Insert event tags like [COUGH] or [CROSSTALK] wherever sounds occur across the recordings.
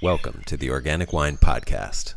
Welcome to the Organic Wine Podcast.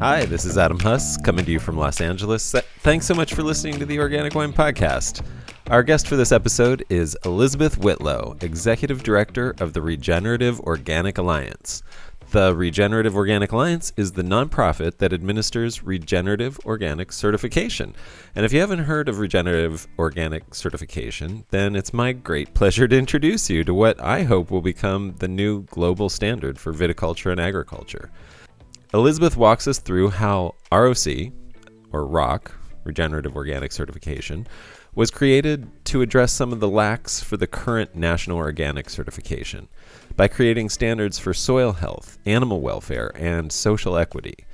Hi, this is Adam Huss coming to you from Los Angeles. Thanks so much for listening to the Organic Wine Podcast. Our guest for this episode is Elizabeth Whitlow, Executive Director of the Regenerative Organic Alliance. The Regenerative Organic Alliance is the nonprofit that administers regenerative organic certification. And if you haven't heard of regenerative organic certification, then it's my great pleasure to introduce you to what I hope will become the new global standard for viticulture and agriculture. Elizabeth walks us through how ROC, or ROC, Regenerative Organic Certification, was created to address some of the lacks for the current National Organic Certification by creating standards for soil health, animal welfare, and social equity.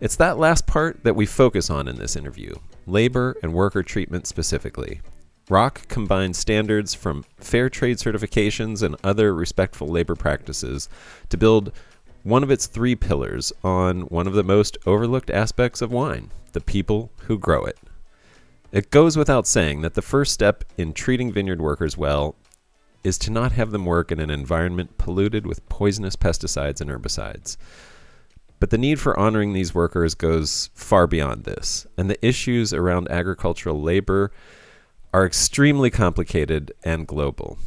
It's that last part that we focus on in this interview labor and worker treatment specifically. ROC combines standards from fair trade certifications and other respectful labor practices to build one of its three pillars on one of the most overlooked aspects of wine the people who grow it. It goes without saying that the first step in treating vineyard workers well is to not have them work in an environment polluted with poisonous pesticides and herbicides. But the need for honoring these workers goes far beyond this, and the issues around agricultural labor are extremely complicated and global.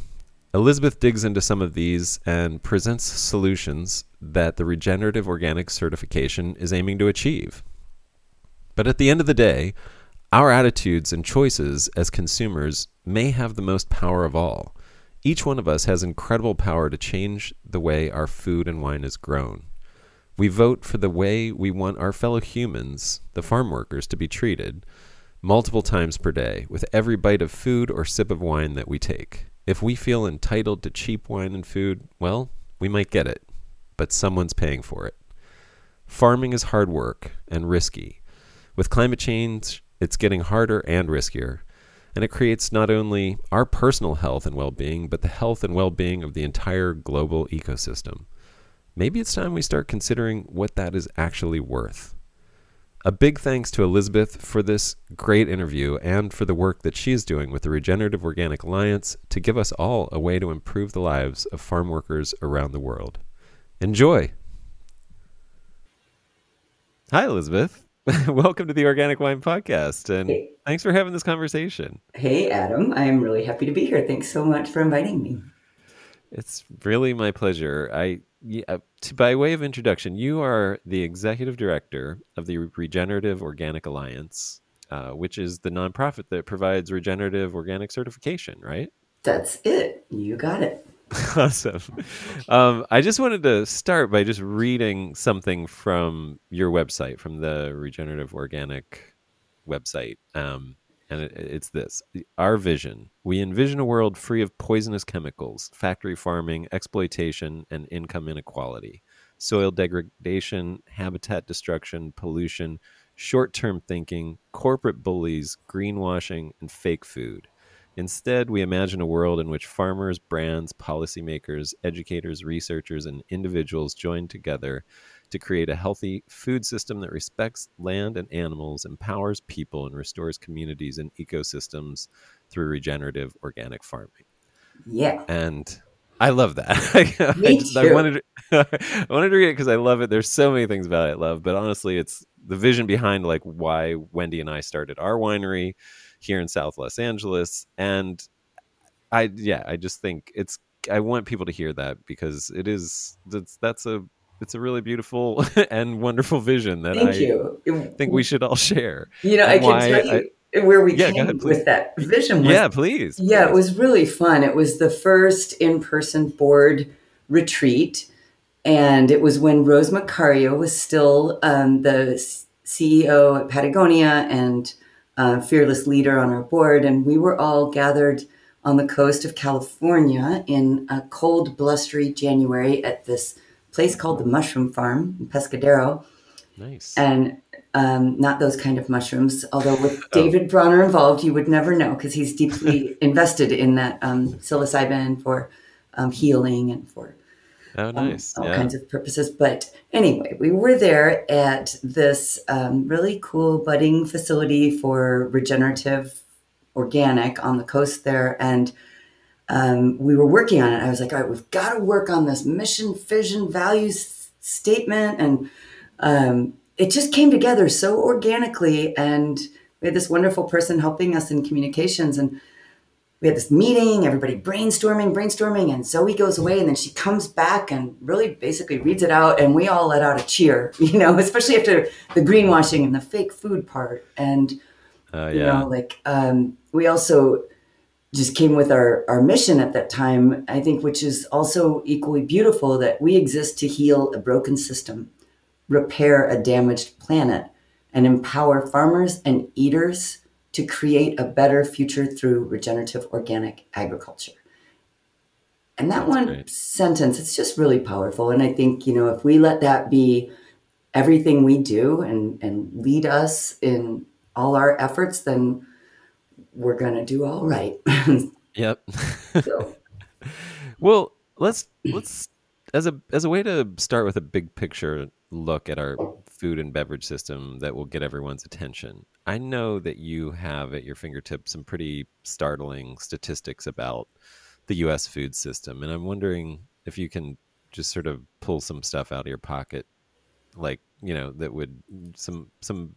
Elizabeth digs into some of these and presents solutions that the regenerative organic certification is aiming to achieve. But at the end of the day, our attitudes and choices as consumers may have the most power of all. Each one of us has incredible power to change the way our food and wine is grown. We vote for the way we want our fellow humans, the farm workers, to be treated multiple times per day with every bite of food or sip of wine that we take. If we feel entitled to cheap wine and food, well, we might get it, but someone's paying for it. Farming is hard work and risky. With climate change, it's getting harder and riskier and it creates not only our personal health and well being, but the health and well being of the entire global ecosystem. Maybe it's time we start considering what that is actually worth. A big thanks to Elizabeth for this great interview and for the work that she is doing with the Regenerative Organic Alliance to give us all a way to improve the lives of farm workers around the world. Enjoy! Hi, Elizabeth. [LAUGHS] Welcome to the Organic Wine Podcast, and hey. thanks for having this conversation. Hey, Adam. I am really happy to be here. Thanks so much for inviting me. It's really my pleasure. I, yeah, to, by way of introduction, you are the executive director of the Regenerative Organic Alliance, uh, which is the nonprofit that provides regenerative organic certification, right? That's it. You got it. [LAUGHS] awesome. Um, I just wanted to start by just reading something from your website, from the Regenerative Organic website. Um, and it, it's this Our vision. We envision a world free of poisonous chemicals, factory farming, exploitation, and income inequality, soil degradation, habitat destruction, pollution, short term thinking, corporate bullies, greenwashing, and fake food. Instead, we imagine a world in which farmers, brands, policymakers, educators, researchers, and individuals join together to create a healthy food system that respects land and animals, empowers people, and restores communities and ecosystems through regenerative organic farming. Yeah. And I love that. [LAUGHS] Me I, just, too. I wanted to, [LAUGHS] I wanted to read it because I love it. There's so many things about it I love, but honestly, it's the vision behind like why Wendy and I started our winery here in South Los Angeles. And I, yeah, I just think it's, I want people to hear that because it is, that's, that's a, it's a really beautiful [LAUGHS] and wonderful vision that Thank I you. think we should all share. You know, I can tell you. I, where we yeah, came ahead, with that vision was, yeah please yeah please. it was really fun it was the first in-person board retreat and it was when rose marcario was still um, the ceo at patagonia and uh, fearless leader on our board, and we were all gathered on the coast of California in a cold, blustery January at this place called the Mushroom Farm in Pescadero. Nice. And um, not those kind of mushrooms, although with [LAUGHS] oh. David Bronner involved, you would never know because he's deeply [LAUGHS] invested in that um, psilocybin for um, healing and for Oh, um, nice. Um, all yeah. kinds of purposes. But anyway, we were there at this um, really cool budding facility for regenerative organic on the coast there. And um, we were working on it. I was like, all right, we've got to work on this mission, vision, values statement. And um, it just came together so organically. And we had this wonderful person helping us in communications. And we had this meeting, everybody brainstorming, brainstorming. And Zoe goes away and then she comes back and really basically reads it out. And we all let out a cheer, [LAUGHS] you know, especially after the greenwashing and the fake food part. And, uh, yeah. you know, like um, we also just came with our, our mission at that time, I think, which is also equally beautiful that we exist to heal a broken system, repair a damaged planet, and empower farmers and eaters to create a better future through regenerative organic agriculture. And that That's one great. sentence, it's just really powerful. And I think, you know, if we let that be everything we do and, and lead us in all our efforts, then we're going to do all right. [LAUGHS] yep. so. [LAUGHS] well, let's let's as a as a way to start with a big picture look at our food and beverage system that will get everyone's attention. I know that you have at your fingertips some pretty startling statistics about the US food system and I'm wondering if you can just sort of pull some stuff out of your pocket like, you know, that would some some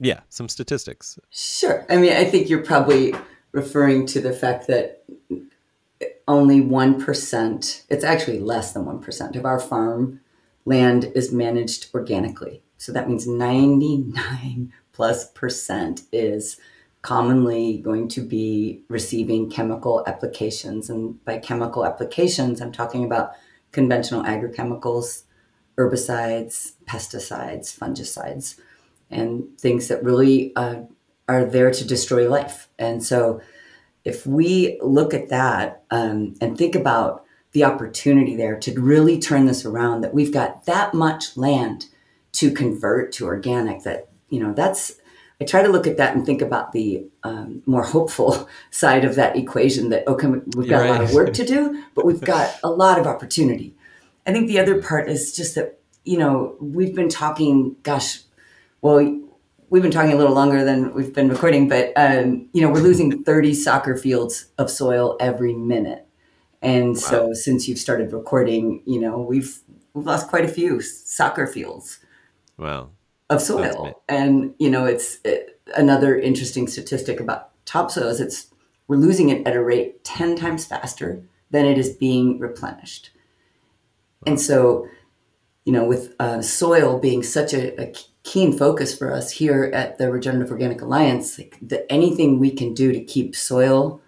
yeah, some statistics. Sure. I mean, I think you're probably referring to the fact that only 1%, it's actually less than 1% of our farm land is managed organically. So that means 99 plus percent is commonly going to be receiving chemical applications. And by chemical applications, I'm talking about conventional agrochemicals, herbicides, pesticides, fungicides and things that really uh, are there to destroy life. And so, if we look at that um, and think about the opportunity there to really turn this around, that we've got that much land to convert to organic, that, you know, that's, I try to look at that and think about the um, more hopeful [LAUGHS] side of that equation that, okay, we've got right. a lot of work to do, but we've got [LAUGHS] a lot of opportunity. I think the other part is just that, you know, we've been talking, gosh, well, we've been talking a little longer than we've been recording, but um, you know, we're losing 30 soccer fields of soil every minute. And wow. so since you've started recording, you know, we've we've lost quite a few soccer fields. Wow. Of soil. And you know, it's it, another interesting statistic about topsoil is it's we're losing it at a rate 10 times faster than it is being replenished. Wow. And so, you know, with uh, soil being such a, a keen focus for us here at the Regenerative Organic Alliance. Like the, anything we can do to keep soil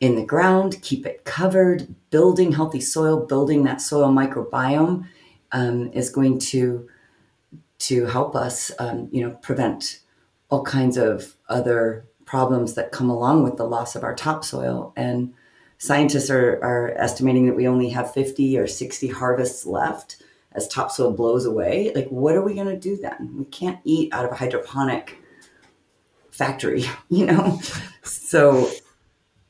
in the ground, keep it covered, building healthy soil, building that soil microbiome um, is going to to help us, um, you know, prevent all kinds of other problems that come along with the loss of our topsoil. And scientists are, are estimating that we only have 50 or 60 harvests left as topsoil blows away, like what are we going to do then? We can't eat out of a hydroponic factory, [LAUGHS] you know? so,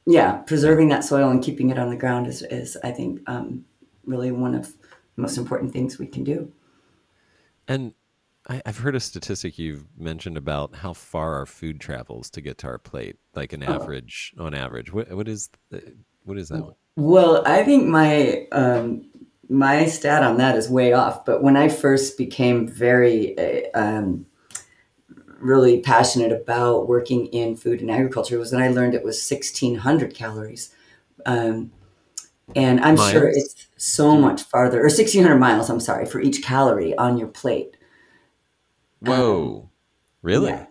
yeah, preserving that soil and keeping it on the ground is, is I think, um, really one of the most important things we can do. And I, have heard a statistic you've mentioned about how far our food travels to get to our plate, like an oh. average, on average. What, what is the, what is that? Well, I think my um, my stat on that is way off. But when I first became very uh, um, really passionate about working in food and agriculture was when I learned it was 1600 calories. Um, and I'm miles? sure it's so much farther, or 1600 miles, I'm sorry, for each calorie on your plate. Whoa. Um, really? Yeah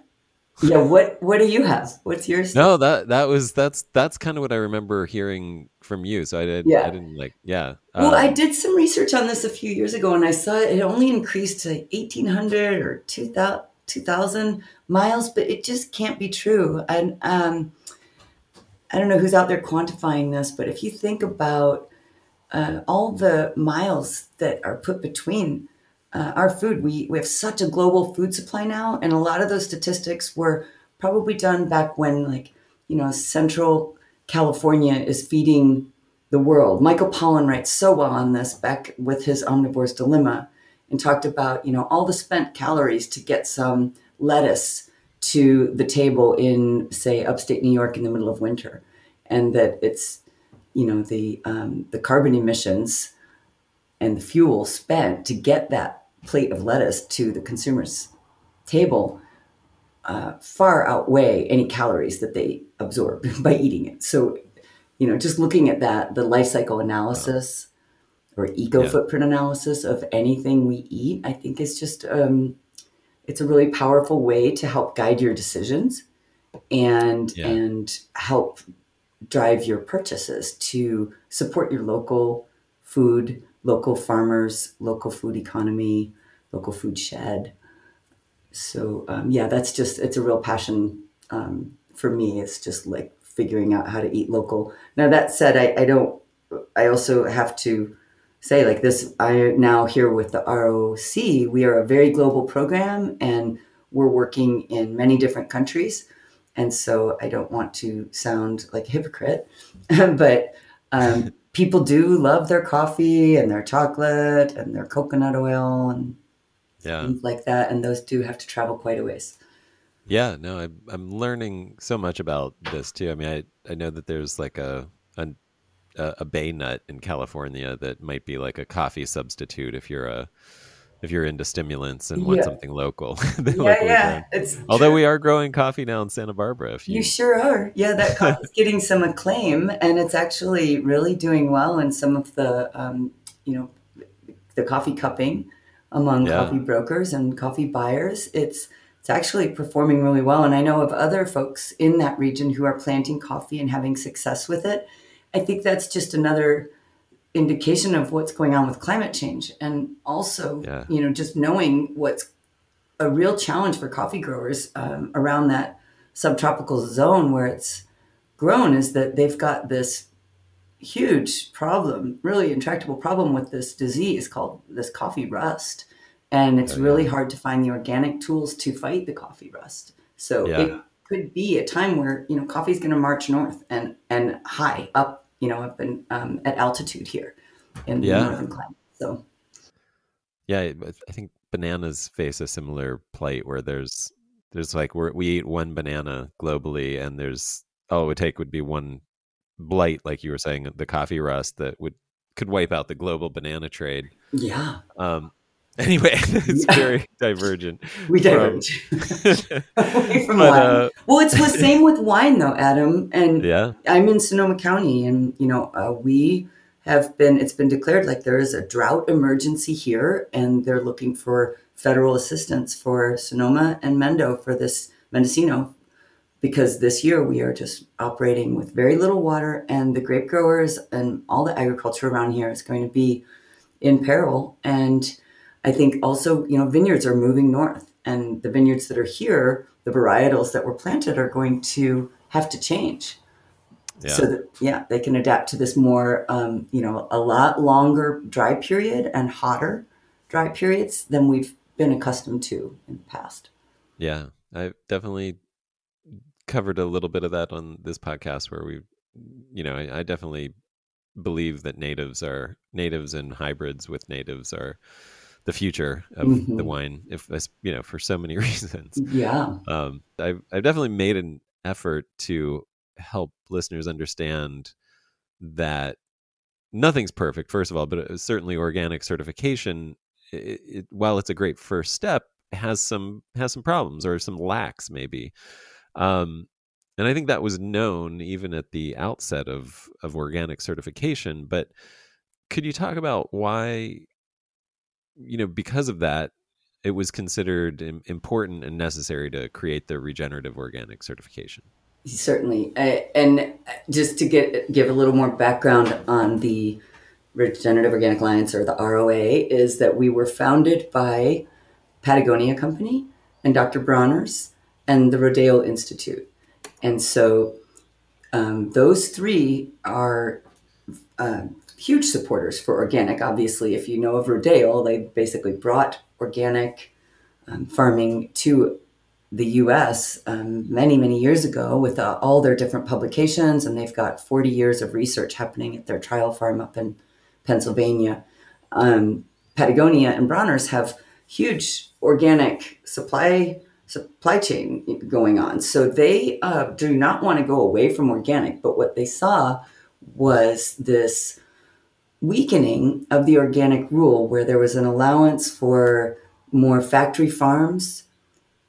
yeah what what do you have what's yours no that that was that's that's kind of what i remember hearing from you so i did yeah. i didn't like yeah well um, i did some research on this a few years ago and i saw it only increased to 1800 or 2000, 2000 miles but it just can't be true and um i don't know who's out there quantifying this but if you think about uh, all the miles that are put between uh, our food. We, we have such a global food supply now, and a lot of those statistics were probably done back when, like, you know, Central California is feeding the world. Michael Pollan writes so well on this back with his Omnivore's Dilemma and talked about, you know, all the spent calories to get some lettuce to the table in, say, upstate New York in the middle of winter, and that it's, you know, the um, the carbon emissions and the fuel spent to get that plate of lettuce to the consumer's table uh, far outweigh any calories that they absorb [LAUGHS] by eating it. So, you know, just looking at that, the life cycle analysis or eco yeah. footprint analysis of anything we eat, I think is just um, it's a really powerful way to help guide your decisions and yeah. and help drive your purchases to support your local food, local farmers, local food economy, local food shed. So um, yeah, that's just it's a real passion um, for me. It's just like figuring out how to eat local. Now that said, I, I don't. I also have to say like this i now here with the roc we are a very global program and we're working in many different countries. And so i don't want to sound like a hypocrite [LAUGHS] but um, [LAUGHS] people do love their coffee and their chocolate and their coconut oil and yeah. things like that. And those do have to travel quite a ways. Yeah no I'm, I'm learning so much about this too. I mean i, I know that there's like a, a a, a bay nut in California that might be like a coffee substitute if you're a if you're into stimulants and want something local. [LAUGHS] yeah, yeah. It's Although we are growing coffee now in Santa Barbara. If you... you sure are. Yeah, that coffee's [LAUGHS] getting some acclaim, and it's actually really doing well in some of the, um, you know, the coffee cupping among yeah. coffee brokers and coffee buyers. It's it's actually performing really well, and I know of other folks in that region who are planting coffee and having success with it. I think that's just another indication of what's going on with climate change. And also, yeah. you know, just knowing what's a real challenge for coffee growers um, around that subtropical zone where it's grown is that they've got this huge problem, really intractable problem with this disease called this coffee rust. And it's oh, yeah. really hard to find the organic tools to fight the coffee rust. So yeah. it could be a time where, you know, coffee is going to march north and, and high up you know, I've been um, at altitude here in the yeah. northern climate. So, yeah, I think bananas face a similar plight where there's there's like we we eat one banana globally, and there's all it would take would be one blight, like you were saying, the coffee rust that would could wipe out the global banana trade. Yeah. Um, [LAUGHS] Anyway, [LAUGHS] it's very [LAUGHS] divergent. We diverge away from but, wine. Uh, well, it's the same with wine, though, Adam. And yeah, I'm in Sonoma County, and you know, uh, we have been. It's been declared like there is a drought emergency here, and they're looking for federal assistance for Sonoma and Mendo for this Mendocino, because this year we are just operating with very little water, and the grape growers and all the agriculture around here is going to be in peril, and I think also, you know, vineyards are moving north, and the vineyards that are here, the varietals that were planted are going to have to change. Yeah. So that yeah, they can adapt to this more, um, you know, a lot longer dry period and hotter dry periods than we've been accustomed to in the past. Yeah, I've definitely covered a little bit of that on this podcast where we, you know, I, I definitely believe that natives are natives and hybrids with natives are the future of mm-hmm. the wine if you know for so many [LAUGHS] reasons. Yeah. Um I've, I've definitely made an effort to help listeners understand that nothing's perfect first of all but uh, certainly organic certification it, it, while it's a great first step has some has some problems or some lacks maybe. Um and i think that was known even at the outset of of organic certification but could you talk about why you know, because of that, it was considered important and necessary to create the regenerative organic certification. Certainly, and just to get give a little more background on the Regenerative Organic Alliance or the ROA is that we were founded by Patagonia Company and Dr. Bronner's and the Rodale Institute, and so um, those three are uh, huge supporters for organic. Obviously, if you know of Rodale, they basically brought organic um, farming to the US um, many, many years ago with uh, all their different publications, and they've got 40 years of research happening at their trial farm up in Pennsylvania. Um, Patagonia and Bronner's have huge organic supply supply chain going on. So they uh, do not want to go away from organic, but what they saw was this weakening of the organic rule where there was an allowance for more factory farms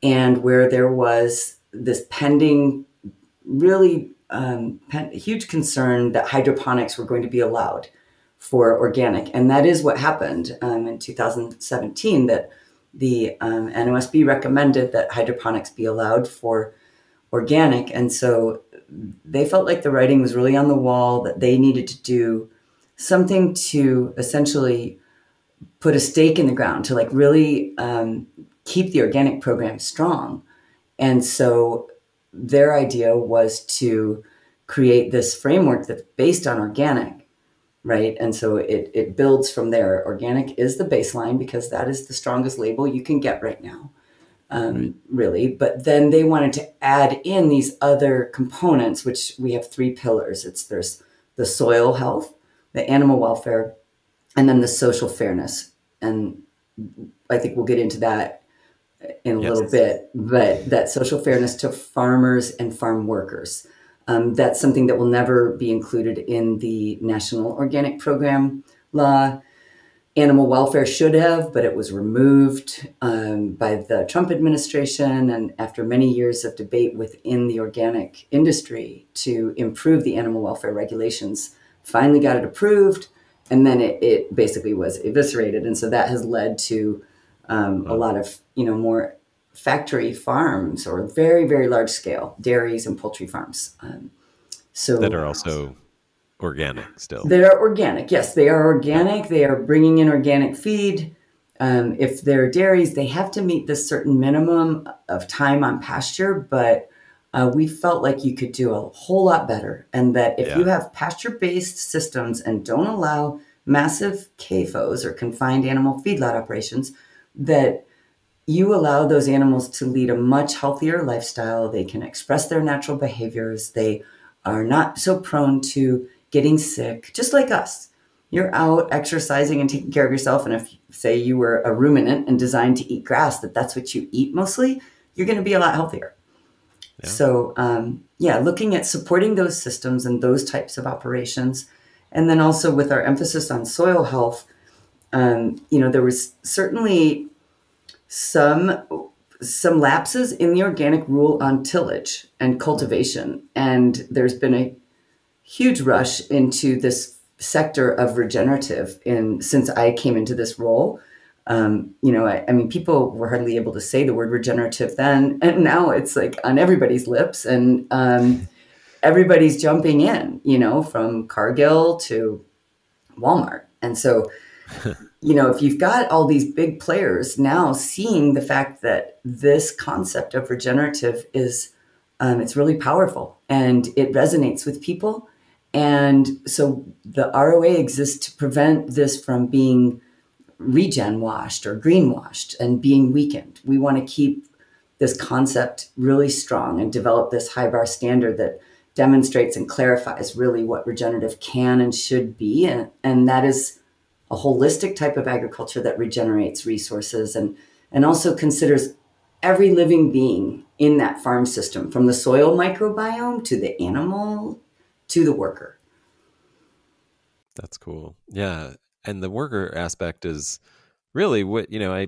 and where there was this pending really um, huge concern that hydroponics were going to be allowed for organic. And that is what happened um, in 2017 that the um, NOSB recommended that hydroponics be allowed for organic. And so they felt like the writing was really on the wall that they needed to do something to essentially put a stake in the ground to like really um, keep the organic program strong. And so their idea was to create this framework that's based on organic, right? And so it, it builds from there. Organic is the baseline because that is the strongest label you can get right now. Um, really. But then they wanted to add in these other components, which we have three pillars. It's there's the soil health, the animal welfare, and then the social fairness. And I think we'll get into that in a yes. little bit, but that social fairness to farmers and farm workers. Um, that's something that will never be included in the National Organic Program law. Animal welfare should have, but it was removed um, by the Trump administration. And after many years of debate within the organic industry to improve the animal welfare regulations, finally got it approved, and then it, it basically was eviscerated. And so that has led to um, a lot of you know more factory farms or very very large scale dairies and poultry farms. Um, so that are also organic still. They are organic. Yes, they are organic. They are bringing in organic feed. Um, if they're dairies, they have to meet this certain minimum of time on pasture, but uh, we felt like you could do a whole lot better. And that if yeah. you have pasture based systems and don't allow massive CAFOs or confined animal feedlot operations, that you allow those animals to lead a much healthier lifestyle. They can express their natural behaviors. They are not so prone to getting sick, just like us. You're out exercising and taking care of yourself. And if, say, you were a ruminant and designed to eat grass, that that's what you eat mostly, you're going to be a lot healthier. So, um, yeah, looking at supporting those systems and those types of operations. And then also with our emphasis on soil health, um, you know, there was certainly some some lapses in the organic rule on tillage and cultivation. And there's been a huge rush into this sector of regenerative in since I came into this role um, you know, I, I, mean, people were hardly able to say the word regenerative then, and now it's like on everybody's lips, and um, everybody's jumping in. You know, from Cargill to Walmart, and so, [LAUGHS] you know, if you've got all these big players now seeing the fact that this concept of regenerative is, um, it's really powerful and it resonates with people, and so the ROA exists to prevent this from being regen washed or greenwashed and being weakened. We want to keep this concept really strong and develop this high bar standard that demonstrates and clarifies really what regenerative can and should be. And, and that is a holistic type of agriculture that regenerates resources and, and also considers every living being in that farm system, from the soil microbiome to the animal to the worker. That's cool. Yeah and the worker aspect is really what you know i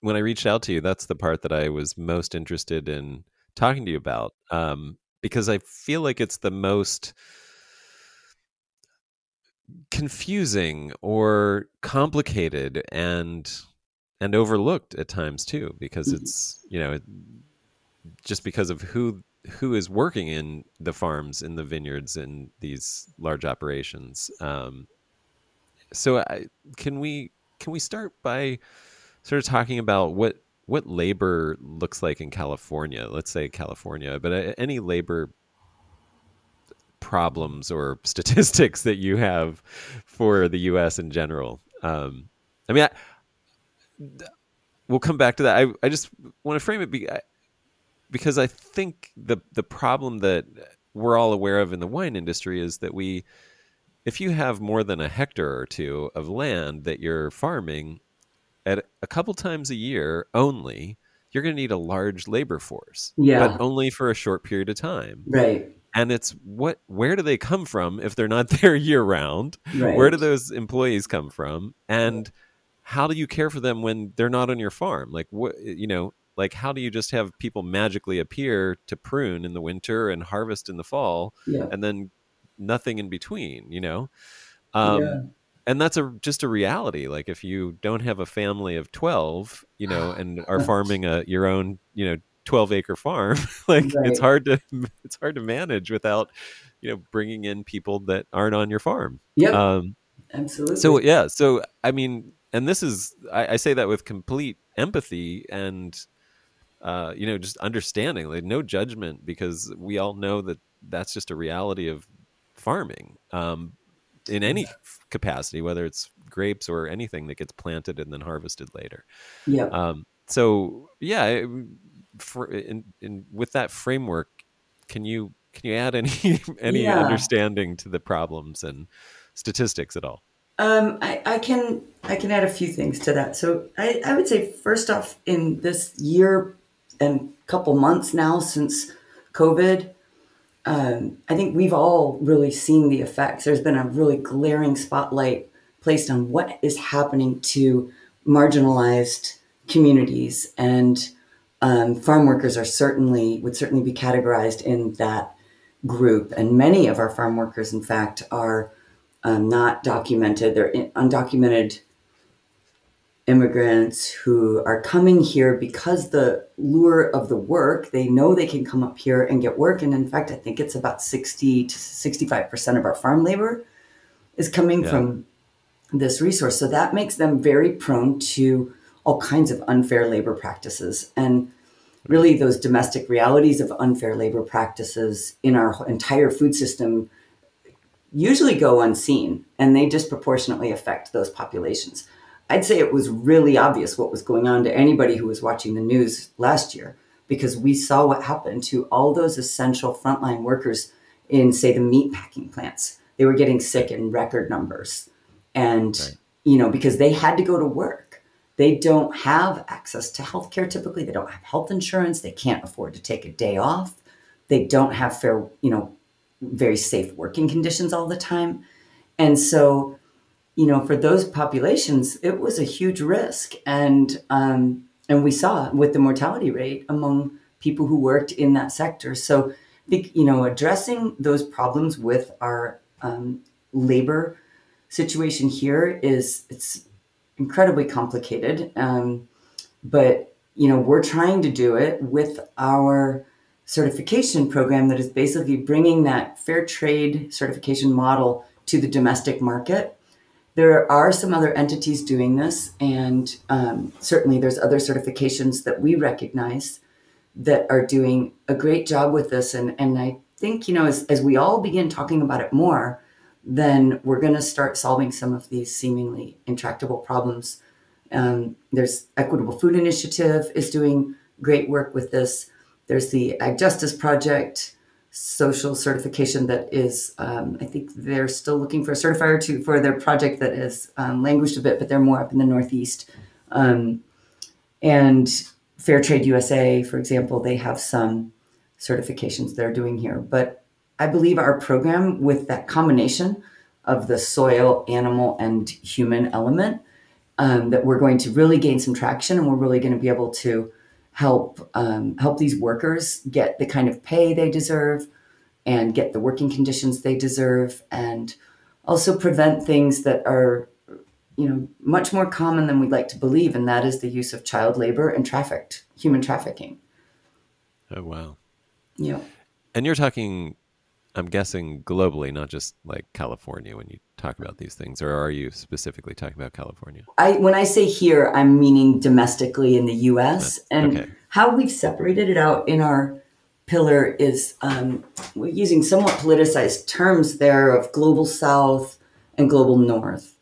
when i reached out to you that's the part that i was most interested in talking to you about um, because i feel like it's the most confusing or complicated and and overlooked at times too because mm-hmm. it's you know it, just because of who who is working in the farms in the vineyards in these large operations um, so I, can we can we start by sort of talking about what what labor looks like in California? Let's say California, but uh, any labor problems or [LAUGHS] statistics that you have for the U.S. in general. Um, I mean, I, we'll come back to that. I, I just want to frame it be, because I think the the problem that we're all aware of in the wine industry is that we if you have more than a hectare or two of land that you're farming at a couple times a year only, you're going to need a large labor force, Yeah. but only for a short period of time. right. And it's what where do they come from if they're not [LAUGHS] there year round? Right. Where do those employees come from? And how do you care for them when they're not on your farm? Like what you know, like how do you just have people magically appear to prune in the winter and harvest in the fall Yeah. and then nothing in between, you know? Um Yeah. and that's a just a reality. Like if you don't have a family of 12, you know, [GASPS] and are farming a your own, you know, 12 acre farm, [LAUGHS] like it's hard to it's hard to manage without, you know, bringing in people that aren't on your farm. yeah Um Absolutely. so yeah, so I mean, and this is I, I say that with complete empathy and uh, you know, just understanding, like no judgment, because we all know that that's just a reality of farming um, in any f- capacity, whether it's grapes or anything that gets planted and then harvested later. yeah. Um, so yeah, for, in, in with that framework, can you can you add any [LAUGHS] any Yeah. understanding to the problems and statistics at all? Um, I, I can I can add a few things to that. So I, I would say first off, in this year and couple months now since COVID, um, I think we've all really seen the effects. There's been a really glaring spotlight placed on what is happening to marginalized communities, and um, farm workers are certainly would certainly be categorized in that group. And many of our farm workers, in fact, are um, not documented. They're undocumented immigrants who are coming here because the lure of the work, they know they can come up here and get work. And in fact, I think it's about 60 to 65% of our farm labor is coming Yeah. from this resource. So that makes them very prone to all kinds of unfair labor practices. And really, those domestic realities of unfair labor practices in our entire food system usually go unseen and they disproportionately affect those populations. I'd say it was really obvious what was going on to anybody who was watching the news last year because we saw what happened to all those essential frontline workers in, say, the meat packing plants. They were getting sick in record numbers. And, Right. you know, because they had to go to work. They don't have access to health care typically. They don't have health insurance. They can't afford to take a day off. They don't have fair, you know, very safe working conditions all the time. And so, you know, for those populations, it was a huge risk. And um, and we saw with the mortality rate among people who worked in that sector. So I think, you know, addressing those problems with our um, labor situation here is it's incredibly complicated. Um, but you know, we're trying to do it with our certification program that is basically bringing that fair trade certification model to the domestic market. There are some other entities doing this, and um, certainly there's other certifications that we recognize that are doing a great job with this. And, and I think, you know, as, as we all begin talking about it more, then we're going to start solving some of these seemingly intractable problems. Um, there's Equitable Food Initiative is doing great work with this. There's the Ag Justice Project social certification that is, um, I think they're still looking for a certifier to for their project that has um, languished a bit, but they're more up in the Northeast. Um, and Fair Trade USA, for example, they have some certifications they're doing here. But I believe our program, with that combination of the soil, animal, and human element, um, that we're going to really gain some traction, and we're really going to be able to help um, help these workers get the kind of pay they deserve, and get the working conditions they deserve, and also prevent things that are you know much more common than we'd like to believe and that is the use of child labor and trafficked human trafficking Oh wow. yeah And you're talking, I'm guessing globally, not just like California when you talk about these things, or are you specifically talking about California? I when I say here, I'm meaning domestically in the U.S. and okay. how we've separated it out in our pillar is um, we're using somewhat politicized terms there of global South and global North.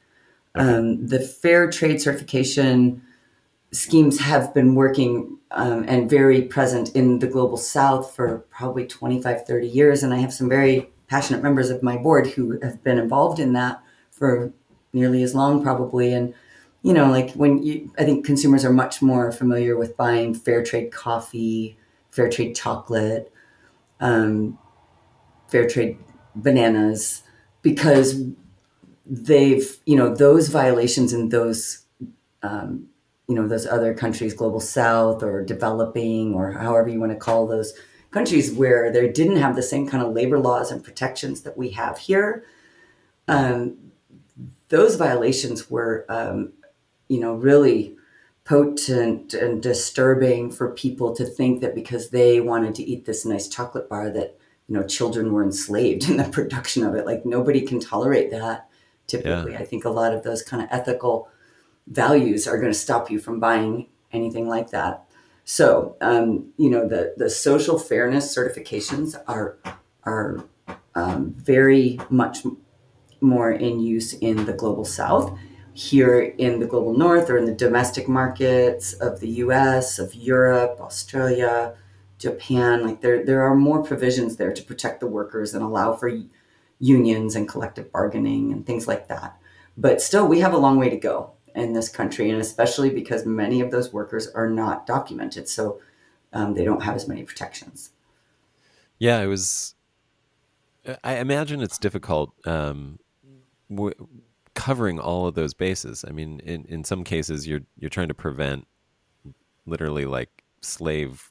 Um, the fair trade certification schemes have been working um, and very present in the global South for probably 25, 30 years. And I have some very passionate members of my board who have been involved in that for nearly as long, probably. And you know, like when you, I think consumers are much more familiar with buying fair trade coffee, fair trade chocolate, um, fair trade bananas, because they've, you know, those violations in those, um, you know, those other countries, global south or developing or however you want to call those countries where they didn't have the same kind of labor laws and protections that we have here. Um, those violations were um, you know, really potent and disturbing for people to think that because they wanted to eat this nice chocolate bar that you know children were enslaved [LAUGHS] in the production of it like nobody can tolerate that typically yeah. i think a lot of those kind of ethical values are going to stop you from buying anything like that so um, you know the the social fairness certifications are are um, very much more in use in the global south here in the global north or in the domestic markets of the US, of Europe, Australia, Japan. Like there, there are more provisions there to protect the workers and allow for unions and collective bargaining and things like that. But still, we have a long way to go in this country, and especially because many of those workers are not documented. So um, they don't have as many protections. Yeah, it was. I imagine it's difficult. Um, w- covering all of those bases. I mean, in, in some cases, you're you're trying to prevent literally like slave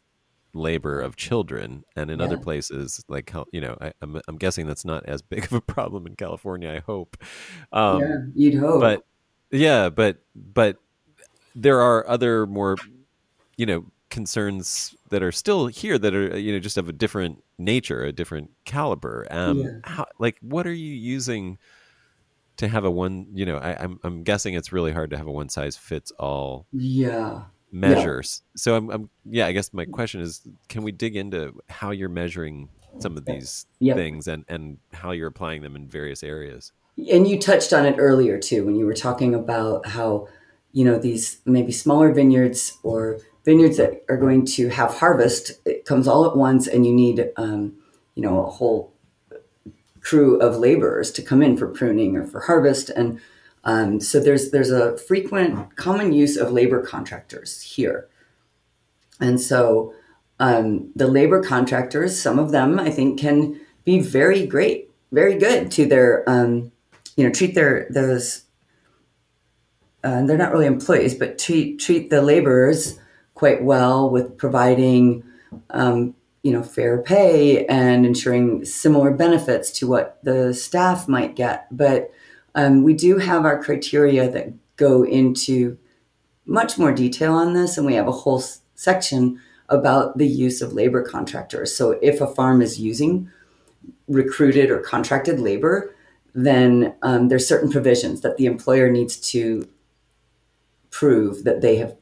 labor of children, and in yeah. other places, like you know, I, am I'm, I'm guessing that's not as big of a [LAUGHS] problem in California. I hope. Um, yeah, you'd hope. But yeah, but but there are other more, you know, concerns that are still here that are you know just of a different nature, a different caliber. Um, yeah. how, like, what are you using? to have a one you know I, am I'm, I'm guessing it's really hard to have a one size fits all yeah measures yeah. so I'm, I'm yeah i guess my question is can we dig into how you're measuring some of these yep. things and and how you're applying them in various areas and you touched on it earlier too when you were talking about how you know these maybe smaller vineyards or vineyards that are going to have harvest it comes all at once and you need um, you know a whole crew of laborers to come in for pruning or for harvest. And um, so there's there's a frequent common use of labor contractors here. And so um, the labor contractors, some of them I think can be very great, very good to their um, you know treat their those uh, they're not really employees, but treat treat the laborers quite well with providing um, you know fair pay and ensuring similar benefits to what the staff might get. But um, we do have our criteria that go into much more detail on this and we have a whole s- section about the use of labor contractors. So if a farm is using recruited or contracted labor then um, there's certain provisions that the employer needs to prove that they have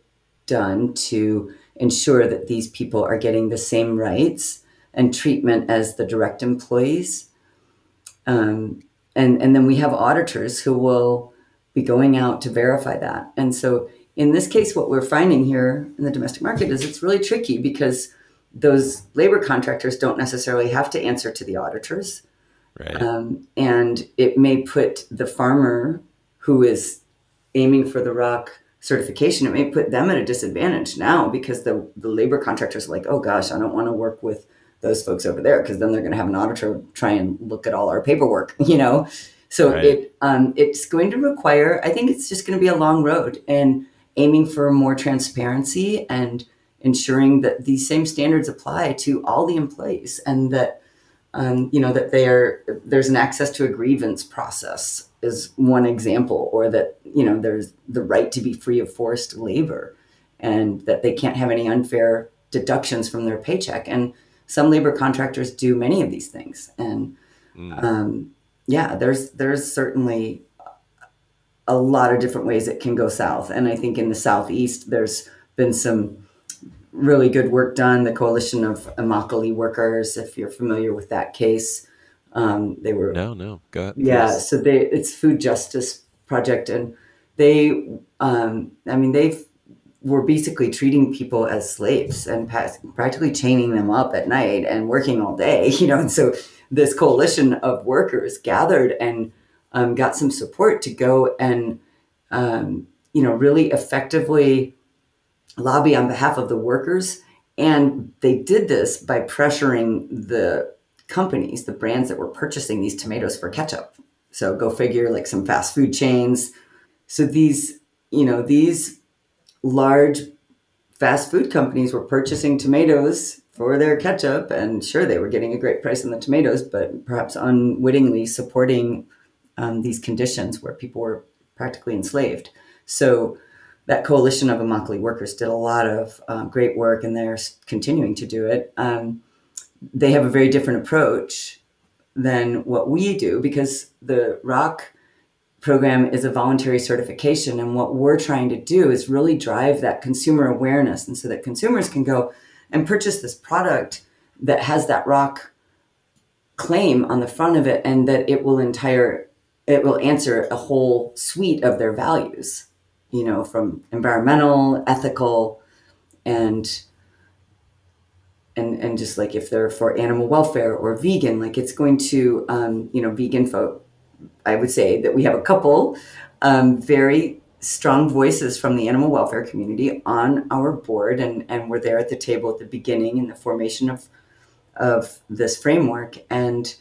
done to ensure that these people are getting the same rights and treatment as the direct employees. Um, and, and then we have auditors who will be going out to verify that. And so in this case, what we're finding here in the domestic market is it's really tricky because those labor contractors don't necessarily have to answer to the auditors. Right. Um, and it may put the farmer who is aiming for the ROC certification, it may put them at a disadvantage now because the, the labor contractors are like, oh gosh, I don't want to work with those folks over there because then they're going to have an auditor try and look at all our paperwork, [LAUGHS] you know? So right. it um, it's going to require, I think it's just going to be a long road and aiming for more transparency and ensuring that these same standards apply to all the employees and that um, you know that they are there's an access to a grievance process is one example, or that you know there's the right to be free of forced labor, and that they can't have any unfair deductions from their paycheck. And some labor contractors do many of these things, and mm. um, yeah, there's there's certainly a lot of different ways it can go south. And I think in the southeast, there's been some really good work done. The Coalition of Immokalee Workers, if you're familiar with that case, um, they were no, no, go ahead. Yeah, so they it's food justice project, and they, um, I mean, they were basically treating people as slaves and practically chaining them up at night and working all day, [LAUGHS] you know. And so this coalition of workers gathered and um, got some support to go and um, you know, really effectively lobby on behalf of the workers. And they did this by pressuring the companies, the brands that were purchasing these tomatoes for ketchup. So go figure, like some fast food chains. So these, you know, these large fast food companies were purchasing tomatoes for their ketchup, and sure, they were getting a great price on the tomatoes, but perhaps unwittingly supporting um, these conditions where people were practically enslaved. So that coalition of Immokalee workers did a lot of uh, great work, and they're continuing to do it. Um, they have a very different approach than what we do because the ROC program is a voluntary certification. And what we're trying to do is really drive that consumer awareness. And so that consumers can go and purchase this product that has that ROC claim on the front of it and that it will entire it will answer a whole suite of their values you know from environmental ethical and and and just like if they're for animal welfare or vegan like it's going to um, you know vegan folk i would say that we have a couple um, very strong voices from the animal welfare community on our board and and we're there at the table at the beginning in the formation of of this framework. And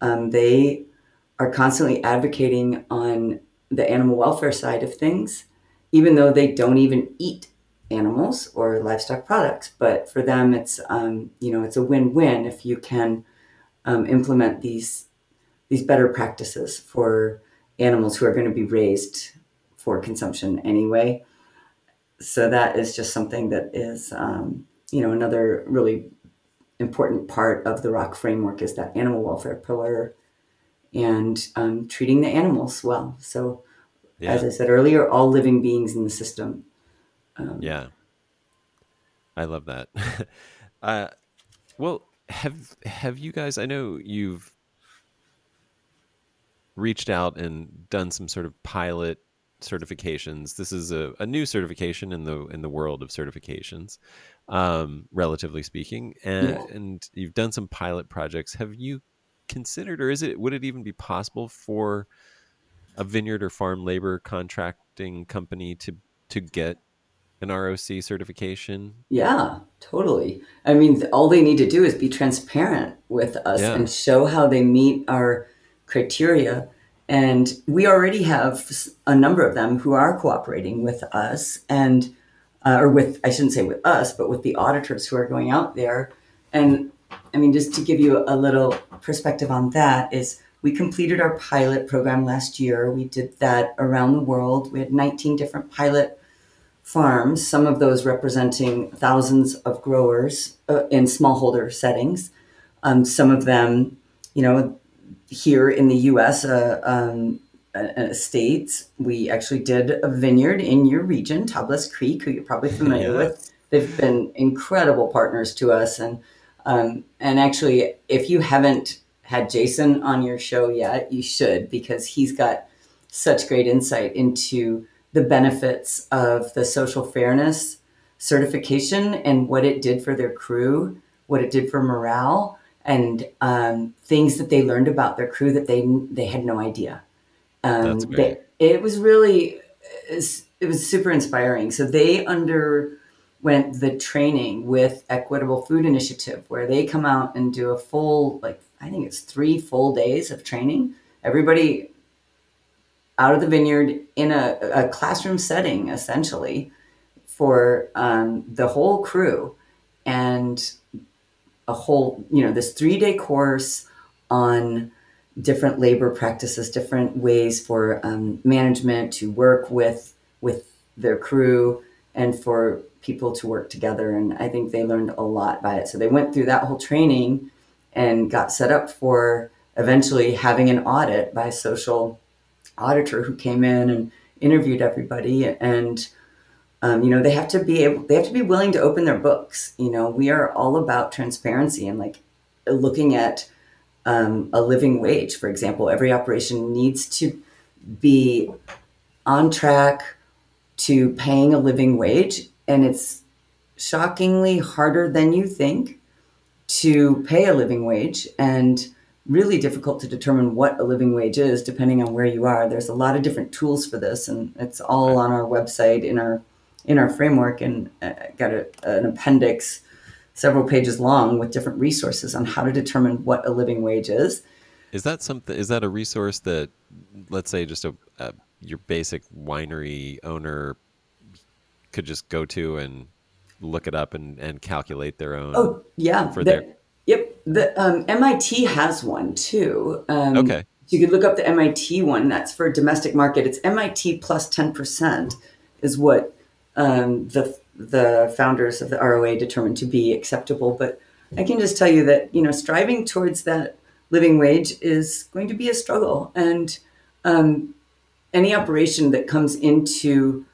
um, they are constantly advocating on the animal welfare side of things even though they don't even eat animals or livestock products. But for them, it's um, you know it's a win-win if you can um, implement these these better practices for animals who are going to be raised for consumption anyway. So that is just something that is um, you know another really important part of the ROC framework is that animal welfare pillar and um, treating the animals well. So. Yeah. As I said earlier, all living beings in the system um, yeah, I love that. [LAUGHS] uh, well, have have you guys? I know you've reached out and done some sort of pilot certifications. This is a, a new certification in the in the world of certifications, um, relatively speaking, and yeah. and you've done some pilot projects. Have you considered, or is it would it even be possible for a vineyard or farm labor contracting company to to get an ROC certification? Yeah, totally. I mean, all they need to do is be transparent with us yeah. and show how they meet our criteria. And we already have a number of them who are cooperating with us and, uh, or with, I shouldn't say with us, but with the auditors who are going out there. And I mean, just to give you a little perspective on that, is we completed our pilot program last year. We did that around the world. We had 19 different pilot farms, some of those representing thousands of growers uh, in smallholder settings. Um, some of them, you know, here in the U.S., uh, um, uh, states, we actually did a vineyard in your region, Tablas Creek, who you're probably [LAUGHS] familiar yeah. with. They've been incredible partners to us, and um, and actually, if you haven't had Jason on your show yet, you should because he's got such great insight into the benefits of the social fairness certification and what it did for their crew, what it did for morale, and um, things that they learned about their crew that they they had no idea. Um, That's great. They, it was really it was super inspiring. So they underwent the training with Equitable Food Initiative, where they come out and do a full like I think it's three full days of training. Everybody out of the vineyard in a, a classroom setting, essentially, for um, the whole crew and a whole, you know, this three day course on different labor practices, different ways for um, management to work with with their crew and for people to work together. And I think they learned a lot by it. So they went through that whole training and got set up for eventually having an audit by a social auditor who came in and interviewed everybody. And um, you know they have to be able they have to be willing to open their books. You know we are all about transparency and like looking at um, a living wage. For example every operation needs to be on track to paying a living wage and it's shockingly harder than you think to pay a living wage and really difficult to determine what a living wage is depending on where you are. There's a lot of different tools for this, and it's all on our website in our in our framework, and uh, got a, an appendix several pages long with different resources on how to determine what a living wage is. Is that something? Is that a resource that, let's say, just a, a your basic winery owner could just go to and look it up and, and calculate their own? Oh yeah, for the, their yep. The um, MIT has one too. Um, Okay. So you could look up the MIT one. That's for domestic market. It's MIT plus ten percent is what um, the the founders of the ROA determined to be acceptable. But I can just tell you that you know striving towards that living wage is going to be a struggle, and um, any operation that comes into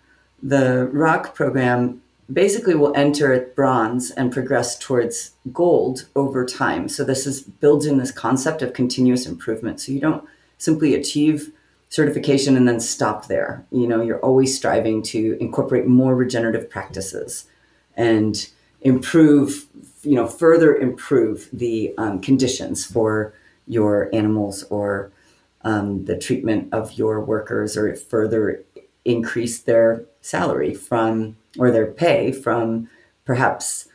the ROC program basically will enter at bronze and progress towards gold over time. So this is builds in this concept of continuous improvement. So you don't simply achieve certification and then stop there. You know, you're always striving to incorporate more regenerative practices and improve, you know, further improve the um, conditions for your animals or um, the treatment of your workers or further increase their salary from or their pay from perhaps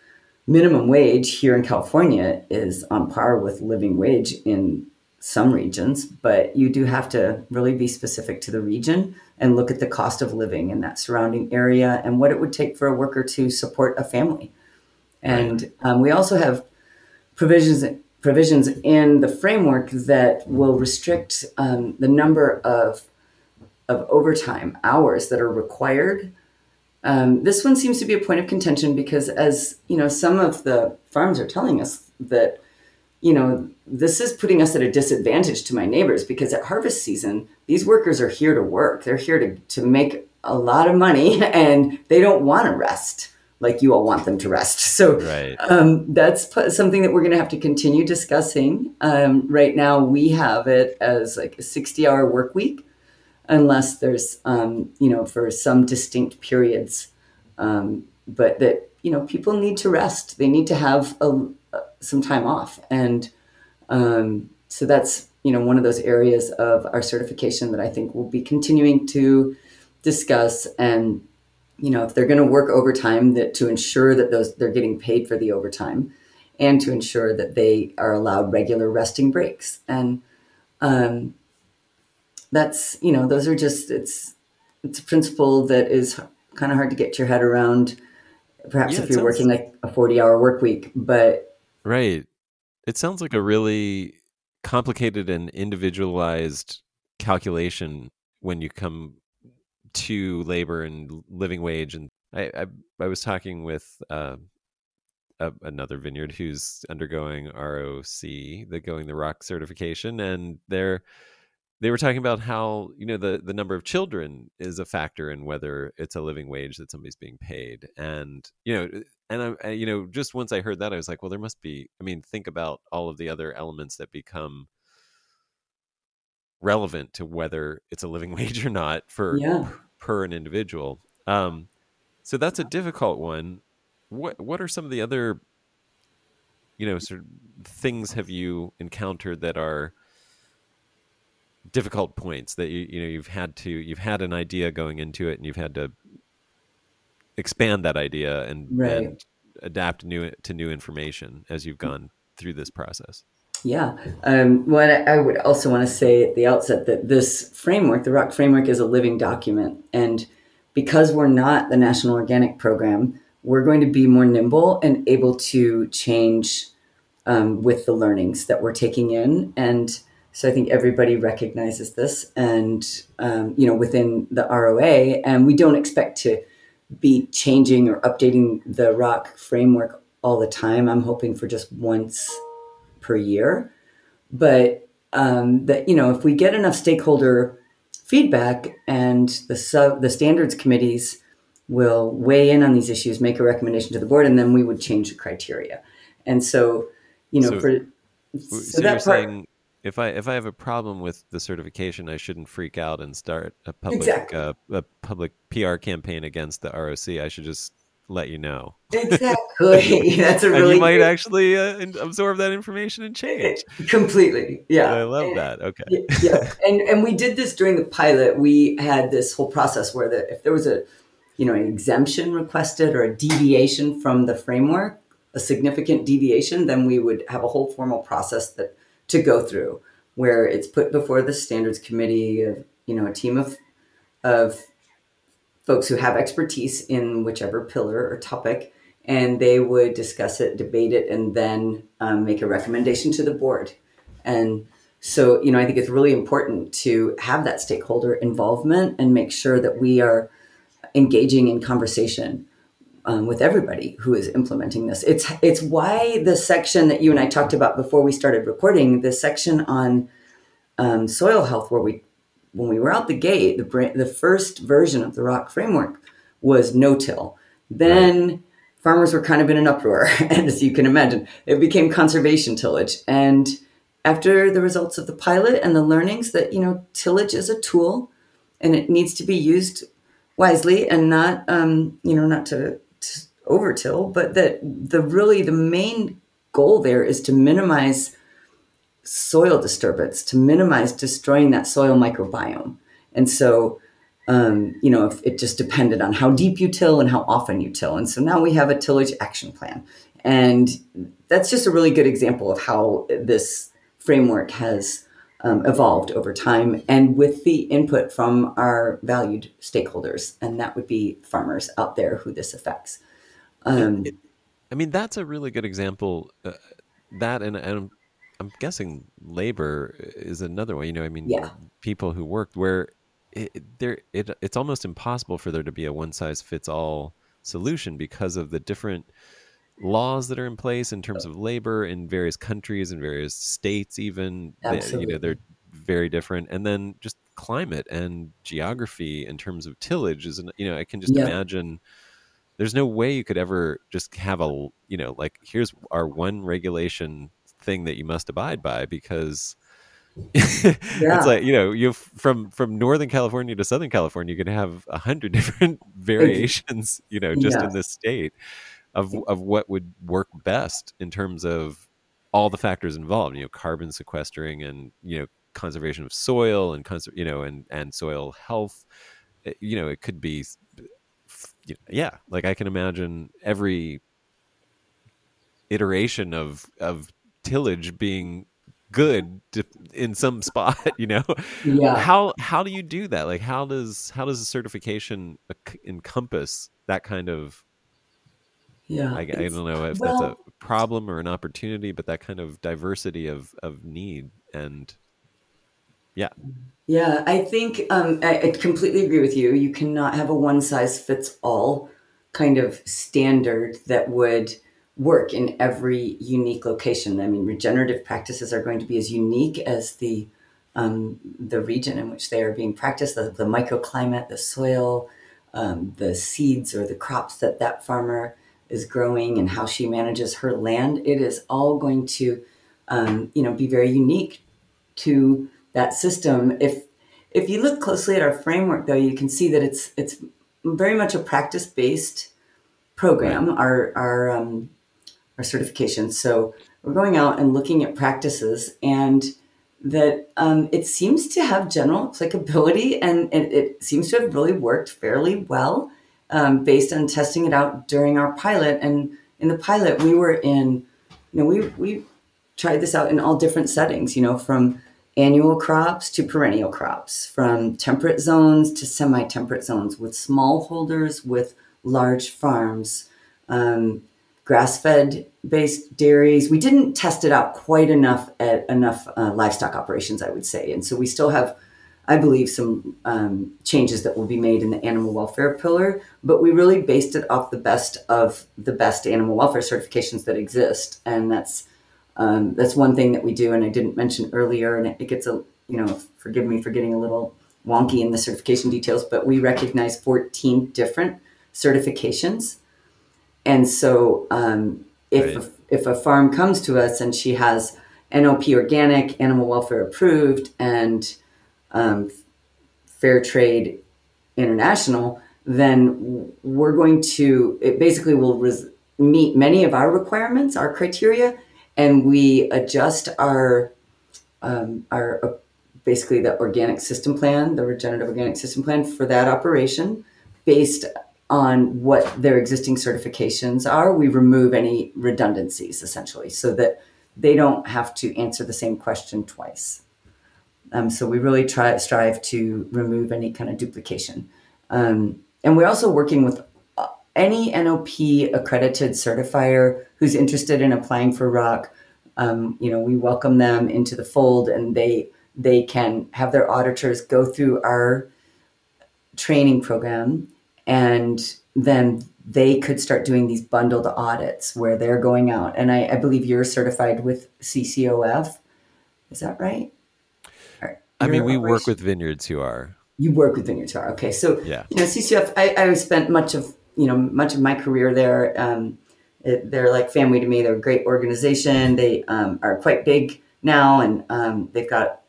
minimum wage here in California is on par with living wage in some regions, but you do have to really be specific to the region and look at the cost of living in that surrounding area and what it would take for a worker to support a family. And um, we also have provisions provisions in the framework that will restrict um, the number of of overtime hours that are required. Um, this one seems to be a point of contention because, as you know, some of the farms are telling us that, you know, this is putting us at a disadvantage to my neighbors because at harvest season, these workers are here to work. They're here to, to make a lot of money [LAUGHS] and they don't want to rest like you all want them to rest. [LAUGHS] So Right. um, that's p- something that we're going to have to continue discussing. Um, right now, we have it as like a 60 hour work week, unless there's, um, you know, for some distinct periods. Um, but that, you know, people need to rest. They need to have a, uh, some time off. And um, so that's, you know, one of those areas of our certification that I think we'll be continuing to discuss and you know if they're going to work overtime that to ensure that those they're getting paid for the overtime and to ensure that they are allowed regular resting breaks and um, that's you know those are just it's it's a principle that is kind of hard to get your head around perhaps Yeah, if you're sounds- working like a 40 hour work week but Right. It sounds like a really complicated and individualized calculation when you come to labor and living wage. And I, I, I was talking with uh, a, another vineyard who's undergoing ROC, the going the ROC certification, and they're they were talking about how you know the the number of children is a factor in whether it's a living wage that somebody's being paid. And you know and I, I you know just once i heard that i was like well there must be i mean think about all of the other elements that become relevant to whether it's a living [LAUGHS] wage or not for yeah. per an individual. Um so that's a difficult one. What what are some of the other you know sort of things have you encountered that are difficult points that you you know you've had to you've had an idea going into it and you've had to expand that idea and, Right. and adapt new to new information as you've gone through this process Yeah. Um, what I I would also want to say at the outset that this framework, the ROC framework, is a living document. And because we're not the National Organic Program, we're going to be more nimble and able to change um, with the learnings that we're taking in. And so I think everybody recognizes this and, um, you know, within the ROA. And we don't expect to be changing or updating the ROC framework all the time. I'm hoping for just once per year. But um, that you know, if we get enough stakeholder feedback and the sub the standards committees will weigh in on these issues, make a recommendation to the board, and then we would change the criteria. And so, you know, So- for so, so you're that part, saying if i if i have a problem with the certification i shouldn't freak out and start a public Exactly. uh, a public pr campaign against the ROC i should just let you know. Exactly. [LAUGHS] [LAUGHS] That's a and really you might good- actually uh, absorb that information and change. completely. Yeah. I love And- that. Okay. Yeah [LAUGHS] and and we did this during the pilot we had this whole process where the, if there was a you know an exemption requested or a deviation from the framework a significant deviation then we would have a whole formal process that to go through where it's put before the standards committee of you know a team of of folks who have expertise in whichever pillar or topic and they would discuss it debate it and then um, make a recommendation to the board. And so, you know, I think it's really important to have that stakeholder involvement and make sure that we are engaging in conversation um, with everybody who is implementing this. It's it's why the section that you and I talked about before we started recording, the section on um, soil health, where we when we were out the gate, the the first version of the ROC framework was no till. Then farmers were kind of in an uproar, and [LAUGHS] as you can imagine, it became conservation tillage and after the results of the pilot and the learnings that you know tillage is a tool and it needs to be used wisely and not um, you know not to, to overtill but that the really the main goal there is to minimize soil disturbance to minimize destroying that soil microbiome. And so um, you know if it just depended on how deep you till and how often you till. And so now we have a tillage action plan. And that's just a really good example of how this framework has um, evolved over time and with the input from our valued stakeholders. And that would be farmers out there who this affects um, I mean, that's a really good example. Uh, that and, and I'm guessing labor is another way. You know, I mean, Yeah. people who worked where it, there it it's almost impossible for there to be a one size fits all solution because of the different laws that are in place in terms of labor in various countries and various states even They- you know they're very different and then just climate and geography in terms of tillage is an- you know i can just Yeah. imagine there's no way you could ever just have a you know like here's our one regulation thing that you must abide by because [LAUGHS] Yeah. it's like you know you from from northern california to southern california you can have a hundred [LAUGHS] different variations you know just Yeah. in this state of of what would work best in terms of all the factors involved you know carbon sequestering and you know conservation of soil and you know and and soil health eh, you know it could be s- f- you know, yeah like i can imagine every iteration of of tillage being good to, in some [LAUGHS] spot you know? Yeah. How how do you do that? Like how does how does a certification encompass that kind of yeah I, I don't know if well- that's a problem or an opportunity but that kind of diversity of of need and yeah Yeah, I think um, I, I completely agree with you. You cannot have a one size fits all kind of standard that would work in every unique location. I mean, regenerative practices are going to be as unique as the um, the region in which they are being practiced, the, the microclimate, the soil, um, the seeds or the crops that that farmer is growing, and how she manages her land. It is all going to, um, you know, be very unique to that system. If if you look closely at our framework, though, you can see that it's it's very much a practice based program. Our our um, our certification. So we're going out and looking at practices, and that um, it seems to have general applicability, and it, it seems to have really worked fairly well um, based on testing it out during our pilot. And in the pilot, we were in, you know, we we tried this out in all different settings. You know, from annual crops to perennial crops, from temperate zones to semi-temperate zones, with smallholders, with large farms, um, grass-fed based dairies. We didn't test it out quite enough at enough uh, livestock operations, I would say, and so we still have. I believe some um, changes that will be made in the animal welfare pillar, but we really based it off the best of the best animal welfare certifications that exist, and that's um, that's one thing that we do, and I didn't mention earlier, and it gets a you know, forgive me for getting a little wonky in the certification details, but we recognize 14 different certifications, and so um, if Right. if a farm comes to us and she has NOP organic, animal welfare approved, and um, fair trade international, then we're going to it basically will res- meet many of our requirements, our criteria, and we adjust our um, our uh, basically the organic system plan, the regenerative organic system plan for that operation, based on what their existing certifications are. We remove any redundancies essentially, so that they don't have to answer the same question twice. Um, so we really try strive to remove any kind of duplication. Um, and we're also working with any NOP accredited certifier who's interested in applying for ROC. Um, you know, we welcome them into the fold, and they they can have their auditors go through our training program, and then they could start doing these bundled audits where they're going out. And I, I believe you're certified with CCOF. Is that right? I mean, we work with vineyards who are. You work with vineyards who are okay. So yeah, you know, CCF. I, I spent much of you know much of my career there. Um, it, they're like family to me. They're a great organization. They um, are quite big now, and um, they've got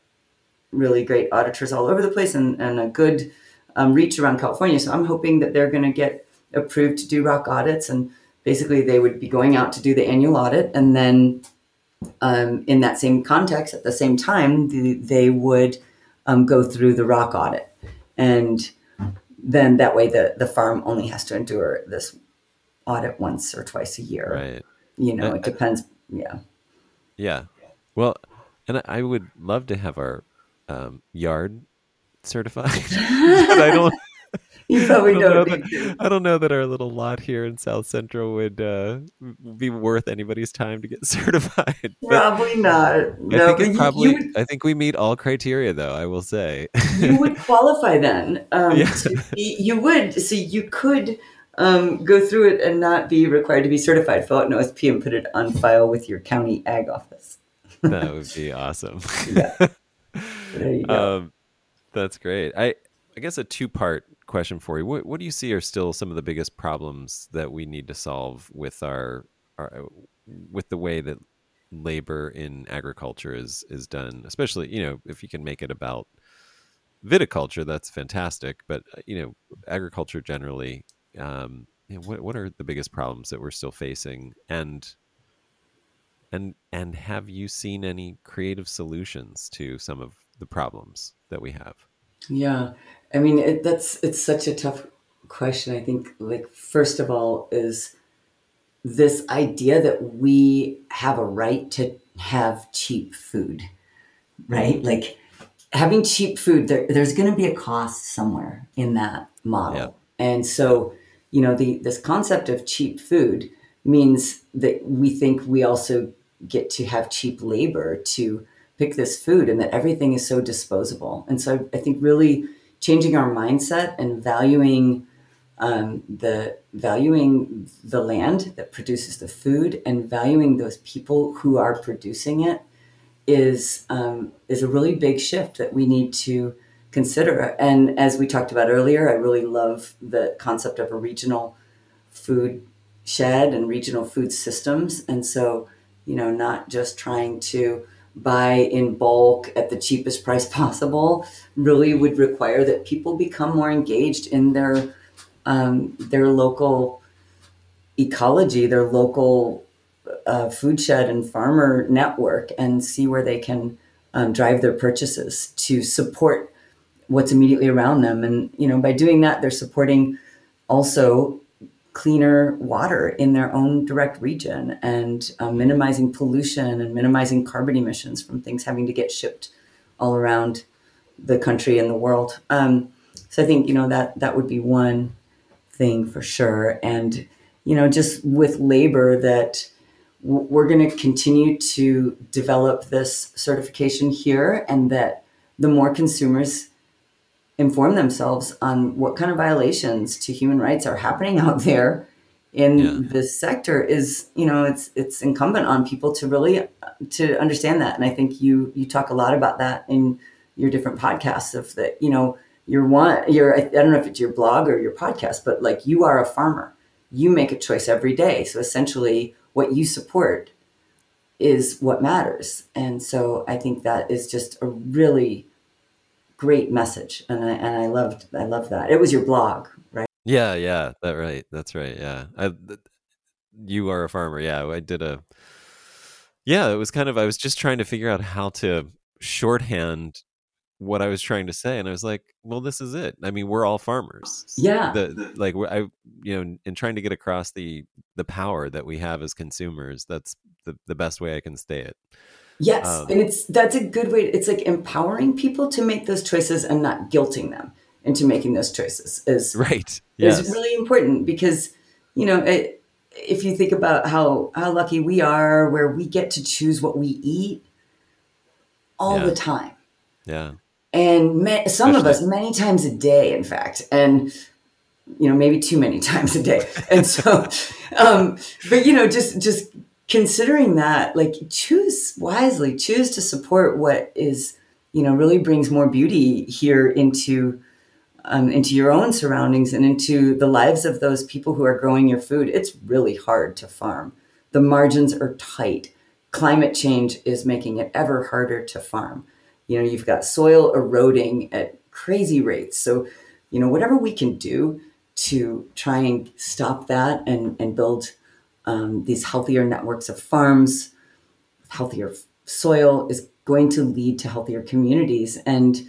really great auditors all over the place and, and a good um, reach around California. So I'm hoping that they're going to get approved to do ROC audits, and basically they would be going out to do the annual audit, and then um, in that same context, at the same time, the, they would um, go through the ROC audit. And then that way the, the farm only has to endure this audit once or twice a year. Right. You know, it depends. Yeah. Yeah. Well, and I would love to have our um, yard certified, [LAUGHS] but I don't. [LAUGHS] You probably I don't. don't, know that, I don't know that our little lot here in South Central would uh, be worth anybody's time to get [LAUGHS] certified. Probably not. I No, think it you, probably. you, would, I think we meet all criteria, though. I will say. you would [LAUGHS] qualify then. Um, Yeah. be- you would. So you could um, go through it and not be required to be certified. Fill out an OSP and put it on file with your county ag office. that would be awesome. Yeah. There you go. um, that's great. I I guess a two part question for you. What what do you see are still some of the biggest problems that we need to solve with our, our with the way that labor in agriculture is is done, especially you know if you can make it about viticulture, that's fantastic. But uh, you know agriculture generally. Um, you know, what what are the biggest problems that we're still facing and and and have you seen any creative solutions to some of the problems that we have Yeah, I mean it, that's it's such a tough question. I think like first of all is this idea that we have a right to have cheap food, right? Like having cheap food, there, there's going to be a cost somewhere in that model, Yeah. and so you know the this concept of cheap food means that we think we also get to have cheap labor to pick this food and that everything is so disposable. And so I think really changing our mindset and valuing um, the valuing the land that produces the food and valuing those people who are producing it is um, is a really big shift that we need to consider. And as we talked about earlier, I really love the concept of a regional food shed and regional food systems. And so, you know, not just trying to buy in bulk at the cheapest price [LAUGHS] possible really would require that people become more engaged in their um, their local ecology, their local uh, food shed and farmer network, and see where they can um, drive their purchases to support what's immediately around them. And you know, by doing that, they're supporting also cleaner water in their own direct region and um, minimizing pollution and minimizing carbon emissions from things having to get shipped all around the country and the world. Um, so I think you know that that would be one thing for sure. And you know, just with labor, that w- we're going to continue to develop this certification here, and that the more consumers inform themselves on what kind of violations to human rights are happening [LAUGHS] out there in Yeah. this sector is you know it's it's incumbent on people to really to understand that. And i think you you talk a lot about that in your different podcasts of that you know you're one you're i don't know if it's your blog or your podcast but like you are a farmer. You make a choice every day. So essentially what you support is what matters. And so i think that is just a really great message and I, and I loved I love that. It was your blog, right? Yeah, yeah, that right. That's right. Yeah. I, th- you are a farmer. Yeah, I did a Yeah, it was kind of I was just trying to figure out how to shorthand what I was trying to say and I was like, well, this is it. I mean, we're all farmers. Yeah. The, the like I you know, in trying to get across the the power that we have as consumers, that's the the best way I can stay it. Yes, Um, and it's that's a good way. It's like empowering people to make those choices and not guilting them into making those choices is right. is really important because you know it, if you think about how how lucky we are where we get to choose what we eat all Yeah. the time Yeah. and ma- some of us many times a day in fact and you know maybe too many [LAUGHS] times a day and so um but you know just just considering that like choose wisely choose to support what is you know really brings more beauty here into um, into your own surroundings and into the lives of those people who are growing your food. It's really hard to farm. The margins are tight. Climate change is making it ever harder to farm. You know you've got soil eroding at crazy rates. So you know whatever we can do to try and stop that and and build um, these healthier networks of farms healthier soil is going to lead to healthier communities. And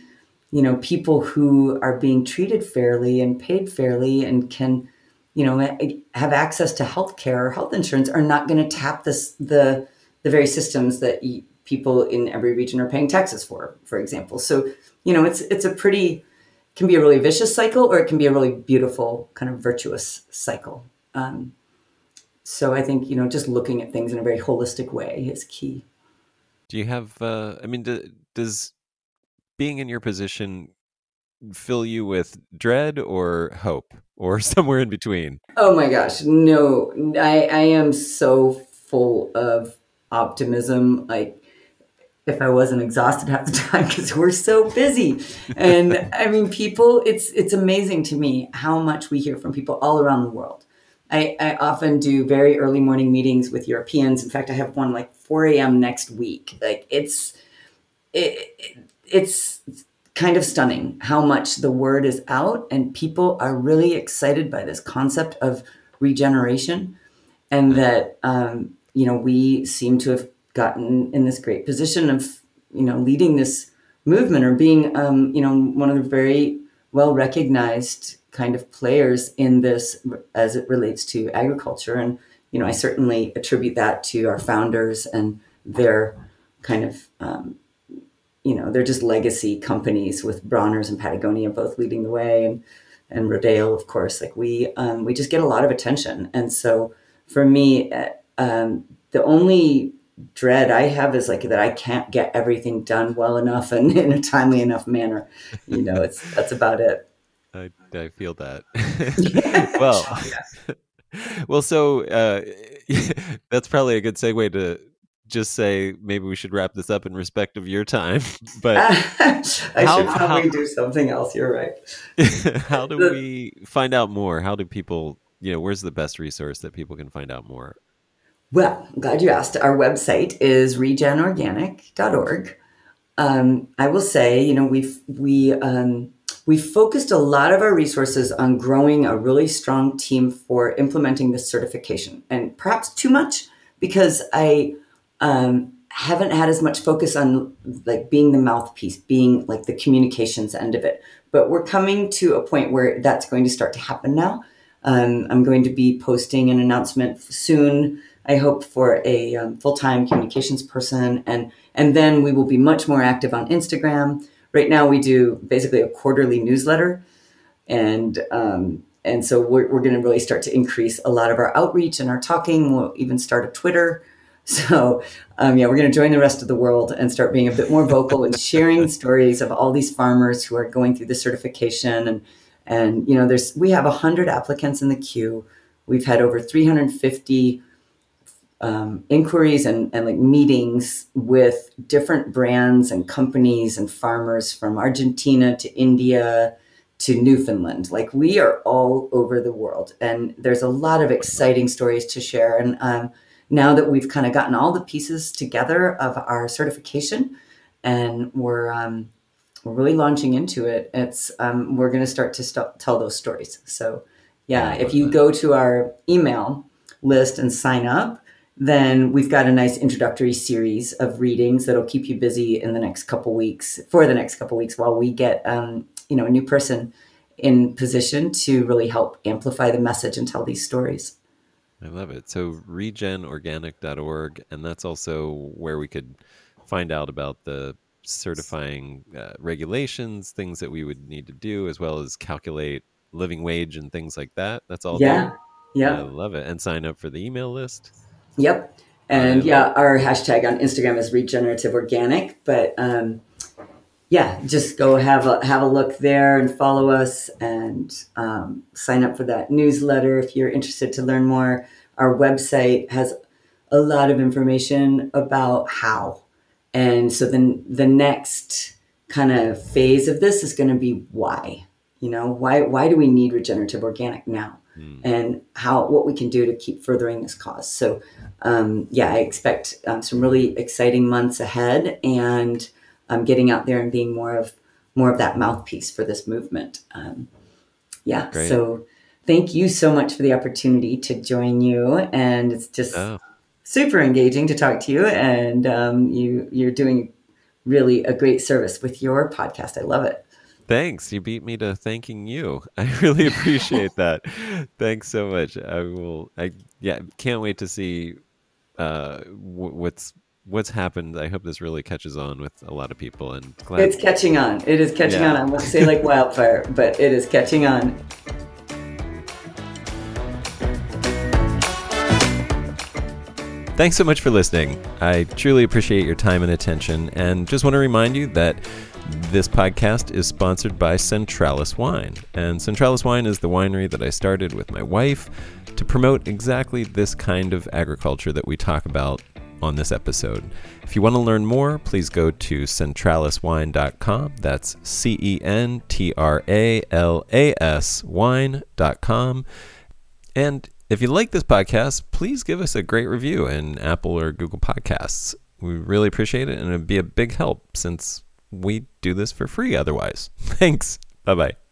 you know people who are being treated fairly and paid fairly and can you know have access to health care or health insurance are not going to tap this the the very systems that people in every region are paying taxes for for example. So you know it's it's a pretty can be a really vicious cycle or it can be a really beautiful kind of virtuous cycle. Um, so i think you know just looking at things in a very holistic way is key Do you have uh I mean do, does being in your position fill you with dread or hope or [LAUGHS] somewhere in between? Oh my gosh, no. I I am so full of optimism. Like if I wasn't exhausted half the [LAUGHS] time because we're so busy. And I mean people it's it's amazing to me how much we hear from people all around the world. I, I often do very early morning meetings with Europeans. In fact, I have one like 4 a.m. next week. Like it's it, it, it's kind of stunning how much the word is out and people are really excited by this concept of regeneration and that um, you know we seem to have gotten in this great position of you know leading this movement or being um, you know one of the very well recognized kind of players in this as it relates to agriculture. And you know i certainly attribute that to our founders and their kind of um, you know they're just legacy companies with Bronner's and Patagonia both leading the way and and Rodale of course. Like we um, we just get a lot of attention. And so for me uh, um, the only dread I have is like that I can't get everything done well enough and [LAUGHS] in a timely enough manner you know it's that's about it I, I feel that. [LAUGHS] [LAUGHS] well, well, so uh, that's probably a good segue to just say maybe we should wrap this up in respect of your time. But I How- should probably how- do something else you're right how do we find out more? How do people, you know, where's the best resource that people can find out more? Well, I'm glad you asked. Our website is regenorganic.org. Um, I will say, you know, we've we um, we focused a lot of our resources on growing a really strong team for implementing this certification, and perhaps too much because I um, haven't had as much focus on like being the mouthpiece, being like the communications end of it. But we're coming to a point where that's going to start to happen now. Um, I'm going to be posting an announcement soon. I hope for a um, full-time communications person, and and then we will be much more active on Instagram. Right now, we do basically a quarterly newsletter, and um, and so we're we're going to really start to increase a lot of our outreach and our talking. We'll even start a Twitter. [LAUGHS] So um, yeah, we're going to join the rest of the world and start being a bit more vocal and sharing [LAUGHS] stories of all these farmers who are going through the certification and and you know there's we have 100 applicants in the queue we've had over 350 um, inquiries and, and like meetings with different brands and companies and farmers from argentina to india to newfoundland like we are all over the world and there's a lot of exciting stories to share and um, now that we've kind of gotten all the pieces together of our certification and we're um, we're really launching into it. It's um, we're going to start to st- tell those stories. So Yeah. If you go to our email list and sign up, then we've got a nice introductory series of readings that'll keep you busy in the next couple weeks for the next couple weeks while we get um, you know a new person in position to really help amplify the message and tell these stories. I love it. So regenorganic.org, and that's also where we could find out about the certifying uh, regulations, things that we would need to do, as well as calculate living wage and things like that. That's all. Yeah, there. yeah, I love it. And sign up for the email list. Yep, and yeah, our hashtag on Instagram is regenerative organic, but um, yeah, just go have a have a look there and follow us and um, sign up for that newsletter if you're interested to learn more. Our website has a lot of information about how, and so then the next kind of phase of this is going to be why. You know, why why do we need regenerative organic now? Mm. and how what we can do to keep furthering this cause. So, um, yeah, I expect um, some really exciting months ahead, and um, getting out there and being more of more of that mouthpiece for this movement. Um, yeah. Great. So thank you so much for the opportunity to join you, and it's just oh. super engaging to talk to you. And um, you you're doing really a great service with your podcast. I love it. Thanks. You beat me to thanking you. [LAUGHS] I really appreciate [LAUGHS] that. Thanks so much. I will. I yeah. Can't wait to see uh, w- what's what's happened. I hope this really catches on with a lot of people. And glad- it's catching on. It is catching yeah. on. I won't say like [LAUGHS] wildfire, but it is catching on. Thanks so much for listening. I truly appreciate your time and attention, and just want to remind you that this podcast is sponsored by Centralas Wine. And Centralas Wine is the winery that I started with my wife to promote exactly this kind of agriculture that we talk about on this episode. If you want to learn more, please go to centralaswine.com. That's C E N T R A L A S wine.com. And if you like this podcast, please give us a great review in Apple or Google Podcasts. We really appreciate it, and it'd be a big help since we do this for free otherwise. [LAUGHS] Thanks. Bye bye.